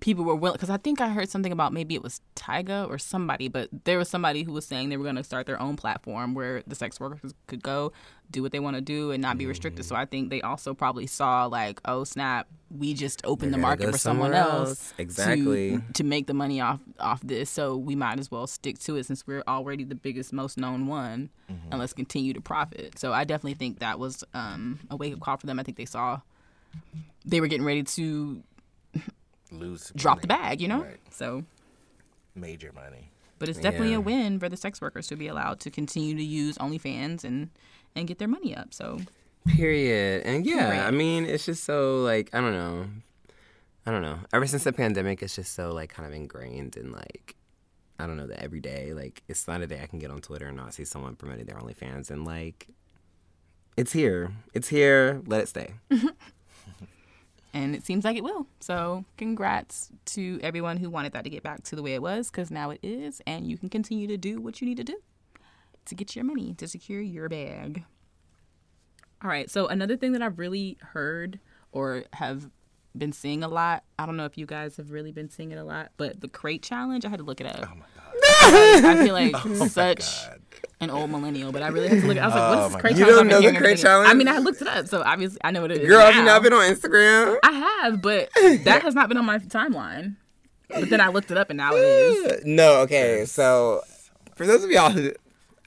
people were willing because I think I heard something about maybe it was Tyga or somebody, but there was somebody who was saying they were going to start their own platform where the sex workers could go do what they want to do and not be restricted. So I think they also probably saw like, oh snap, we just opened They're the market for someone else, else. to- Exactly. to, make the money off off this. So we might as well stick to it since we're already the biggest, most known one, and let's continue to profit. So I definitely think that was um, a wake up call for them. I think they saw they were getting ready to lose drop the bag, you know. Right. So, Major money. but it's definitely Yeah. a win for the sex workers to be allowed to continue to use OnlyFans and and get their money up. So, Period. And yeah, Right. I mean, it's just so like I don't know. I don't know. Ever since the pandemic, it's just so like kind of ingrained in like I don't know that every day. Like it's not a day I can get on Twitter and not see someone promoting their OnlyFans and like it's here. It's here. Let it stay. and it seems like it will. So, congrats to everyone who wanted that to get back to the way it was because now it is, and you can continue to do what you need to do to get your money to secure your bag. All right. So, another thing that I've really heard or have been seeing a lot. I don't know if you guys have really been seeing it a lot, but the crate challenge, I had to look it up. Oh my god. I feel like Oh such an old millennial, but I really had to look. I was like, "What is this um, my crate You challenge?" don't know the crate challenge? I mean, I looked it up, so obviously I know what it is. Girl, have you now. not been on Instagram? I have, but that has not been on my timeline. But then I looked it up, and now it is. No, okay. So for those of y'all who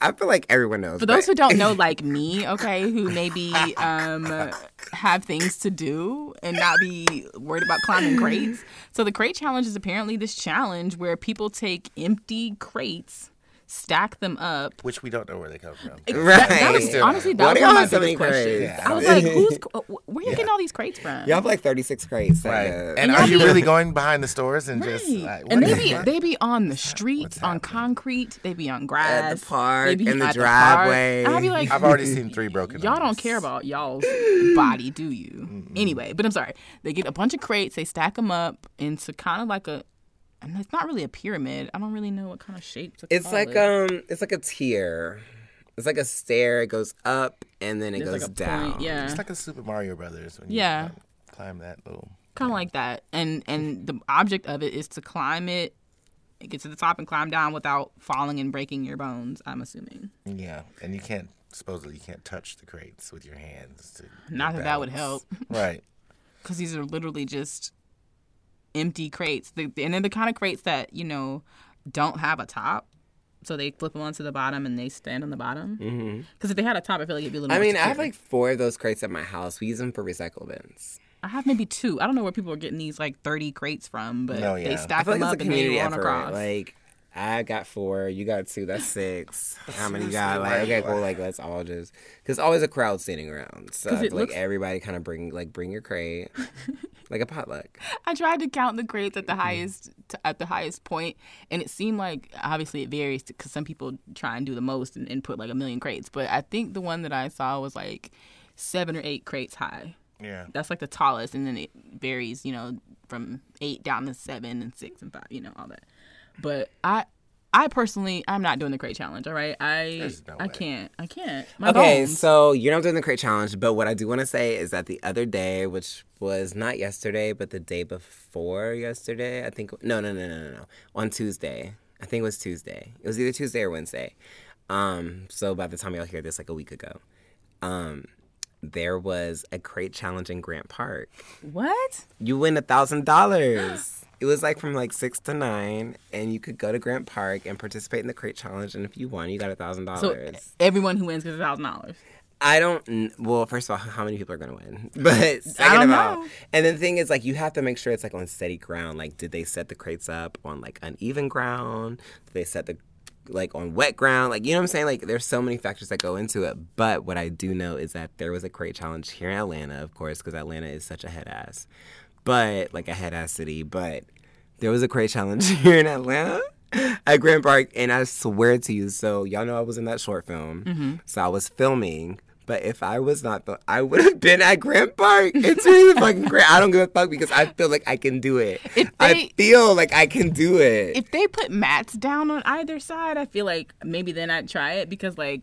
I feel like everyone knows. For those but- who don't know, like me, okay, who maybe um, have things to do and not be worried about climbing crates. So the crate challenge is apparently this challenge where people take empty crates, stack them up. Which we don't know where they come from. Right. That was honestly that do was y'all one of my have so biggest many questions. crates? I was like, "Who's where are you getting all these crates from?" y'all have like 36 crates. Right. Like, uh, And are you be- really going behind the stores and just like and they be they be on the street, on concrete, they be on grass, park, they be in the driveway. park. And I be like, I've already seen three broken. y'all don't care about y'all's body, do you? Anyway, but I'm sorry. They get a bunch of crates, they stack them up into kind of like a, and it's not really a pyramid. I don't really know what kind of shape to It's call like it. um, it's like a tier. It's like a stair. It goes up and then it There's goes like a down. point, yeah, It's like a Super Mario Brothers. When you Yeah. climb- Climb that little. kind of like that. And and the object of it is to climb it, get to the top and climb down without falling and breaking your bones. I'm assuming. Yeah, and you can't supposedly you can't touch the crates with your hands. To Not get that that would help. Right. because these are literally just empty crates. The, and they're the kind of crates that you know don't have a top, so they flip them onto the bottom and they stand on the bottom. Because Mm-hmm. if they had a top, I feel like it'd be a little. I more mean, I have like four of those crates at my house. We use them for recycle bins. I have maybe two. I don't know where people are getting these like thirty crates from, but No, they yeah. I stack feel like them it's up a and they community run effort. across. Like, I got four, you got two, that's six. How many you got? Like, okay, cool. Like, let's all just because always a crowd standing around. So I it feel like looks- everybody kind of bring like bring your crate, like a potluck. I tried to count the crates Mm-hmm. at the highest t- at the highest point, and it seemed like obviously it varies because some people try and do the most and, and put like a million crates. But I think the one that I saw was like seven or eight crates high. Yeah. That's like the tallest, and then it varies, you know, from eight down to seven and six and five, you know, all that. But I, I personally, I'm not doing the crate challenge. All right, I, no I can't, I can't. My Okay, bones. so you're not doing the crate challenge, but what I do want to say is that the other day, which was not yesterday, but the day before yesterday, I think no, no, no, no, no, no, on Tuesday. I think it was Tuesday. It was either Tuesday or Wednesday. Um, so by the time y'all hear this, like a week ago, um, there was a crate challenge in Grant Park. what? You win a thousand dollars. It was like from like six to nine, and you could go to Grant Park and participate in the crate challenge. And if you won, you got a thousand So dollars. everyone who wins gets a thousand dollars. I don't. Well, first of all, how many people are going to win? But second don't of all, know. and the thing is, like, you have to make sure it's like on steady ground. Like, did they set the crates up on like uneven ground? Did they set the like on wet ground? Like, you know what I'm saying? Like, there's so many factors that go into it. But what I do know is that there was a crate challenge here in Atlanta, of course, because Atlanta is such a head ass, but like a head ass city. But there was a crate challenge here in Atlanta at Grant Park, and I swear to you, so y'all know I was in that short film, Mm-hmm. so I was filming. But if I was not, the, I would have been at Grant Park. It's really fucking great. I don't give a fuck because I feel like I can do it. If I feel like I can do it. If they put mats down on either side, I feel like maybe then I'd try it because like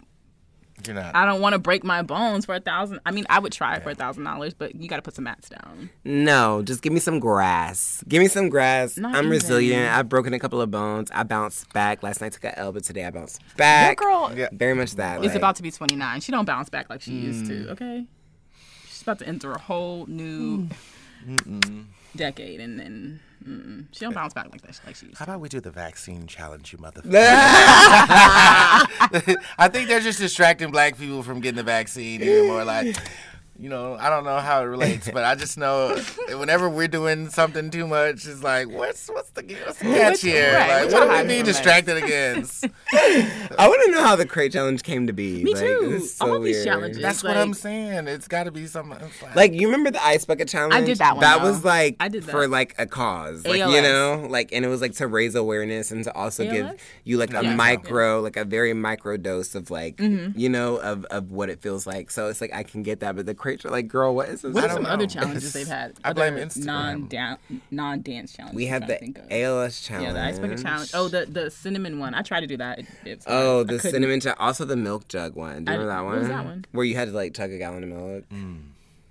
You're not. I don't want to break my bones for a thousand. I mean, I would try it for a thousand dollars, but you got to put some mats down. no, just give me some grass. Give me some grass. Not I'm even. resilient. I've broken a couple of bones. I bounced back. Last night took an L, but today I bounced back. Your girl Yeah. Very much that. is like- about to be 29. She don't bounce back like she used Mm. to. Okay, she's about to enter a whole new decade, and then mm-mm. she don't bounce back like that like she used. How about we do the vaccine challenge, you motherfucker? I think they're just distracting black people from getting the vaccine even more. Like, you know, I don't know how it relates, but I just know whenever we're doing something too much, it's like, what's what's the what's the catch here? right, Like, what what are we being distracted against? I want to know how the crate challenge came to be. Me like, too. so All these challenges. That's It's what I'm saying. It's got to be something. Like, Like you remember the ice bucket challenge? I did that one, That though. was like I did that. for like a cause, like you know, like and it was like to raise awareness and to also ALS? give you like a Yeah. micro, like a very micro dose of like Mm-hmm. you know of of what it feels like. So it's like I can get that, but the crate like girl, what is this? What are some know. other challenges they've had? I blame Other Instagram. Non non dance challenges. we I'm the to think of. ALS challenge. Yeah, the ice bucket challenge. Oh, the the cinnamon one. I tried to do that. It, it's Oh, the cinnamon challenge. Also the milk jug one. Do you I- remember that what one? was that one? Where you had to like chug a gallon of milk. Mm.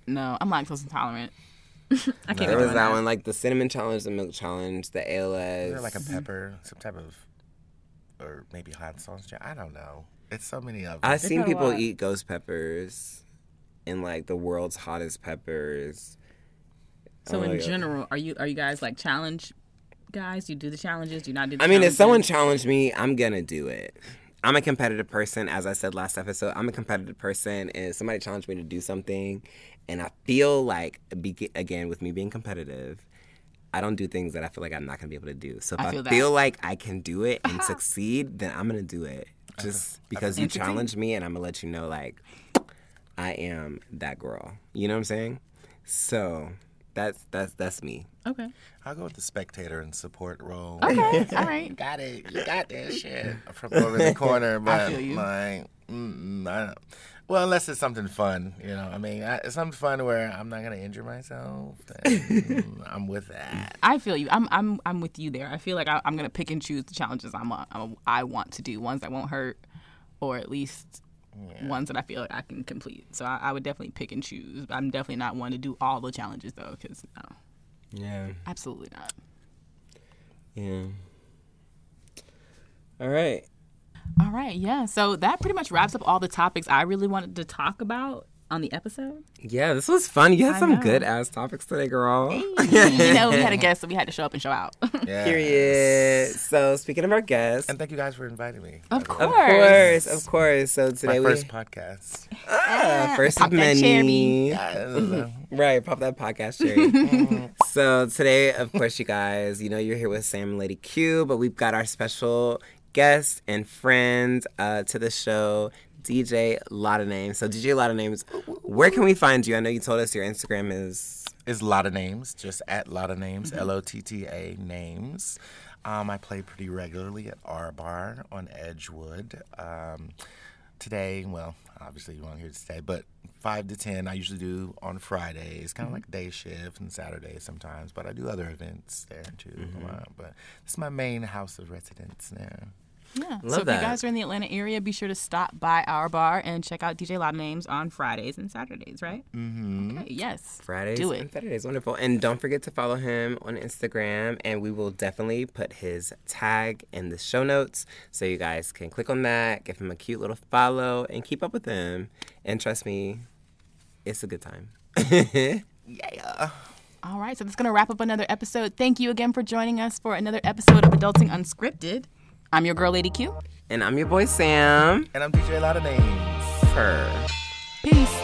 No, I'm lactose intolerant. I can't There was on that one, like the cinnamon challenge, the milk challenge, the ALS. Is there like a pepper, some type of, or maybe hot sauce? jar? I don't know. It's so many of them. I've seen people eat ghost peppers and like the world's hottest peppers. So Oh, in yeah. general, are you are you guys like challenge guys? You do the challenges? Do you not do? The I mean, if someone challenged me, I'm gonna do it. I'm a competitive person, as I said last episode. I'm a competitive person, and if somebody challenged me to do something, and I feel like, be- again, with me being competitive, I don't do things that I feel like I'm not gonna be able to do. So if I I, feel feel, like I can do it and succeed, then I'm gonna do it. Just because you challenged me, and I'm gonna let you know, like, I am that girl. You know what I'm saying? So that's that's that's me. okay, I'll go with the spectator and support role. okay, all right. got it. You got that shit from over in the corner. But feel you. like, mm, I don't- well, unless it's something fun, you know. I mean, I, it's something fun where I'm not gonna injure myself. I'm with that. I feel you. I'm I'm I'm with you there. I feel like I, I'm gonna pick and choose the challenges I'm, uh, I'm I want to do, ones that won't hurt, or at least ones that I feel like I can complete. So I, I would definitely pick and choose. I'm definitely not one to do all the challenges though, because no, Yeah. absolutely not. Yeah. All right. All right, yeah. So that pretty much wraps up all the topics I really wanted to talk about on the episode. Yeah, this was fun. You had I some know. good ass topics today, girl. you know, we had a guest, so we had to show up and show out. Yeah. Period. So speaking of our guests, And thank you guys for inviting me. Of course, of course, of course. So My today first we podcast. ah, first Pop of that many. Yeah, Right, pop that podcast cherry. so today, of course, you guys, you know you're here with Sam and Lady Q, but we've got our special guest and friend uh, to the show, DJ Lotta Names. So DJ Lotta Names, where can we find you? I know you told us your Instagram is is lot of names, just at lot of names, L O T T A names. Um, I play pretty regularly at R Bar on Edgewood. Um, today, well, obviously you won't hear it today, but five to ten I usually do on Fridays, kind of like day shift and Saturdays sometimes. But I do other events there too. Uh, but it's my main house of residence now. Yeah. so if that. you guys are in the Atlanta area, be sure to stop by our bar and check out DJ Lotta Names on Fridays and Saturdays, right? Mm-hmm. Okay, yes. Fridays Do and it. Saturdays. Wonderful. And don't forget to follow him on Instagram. And we will definitely put his tag in the show notes so you guys can click on that, give him a cute little follow, and keep up with him. And trust me, it's a good time. Yeah. All right, so that's going to wrap up another episode. Thank you again for joining us for another episode of Adulting Unscripted. I'm your girl, Lady Q. and I'm your boy Sam. And I'm DJ a Lotta Names. Her. Peace.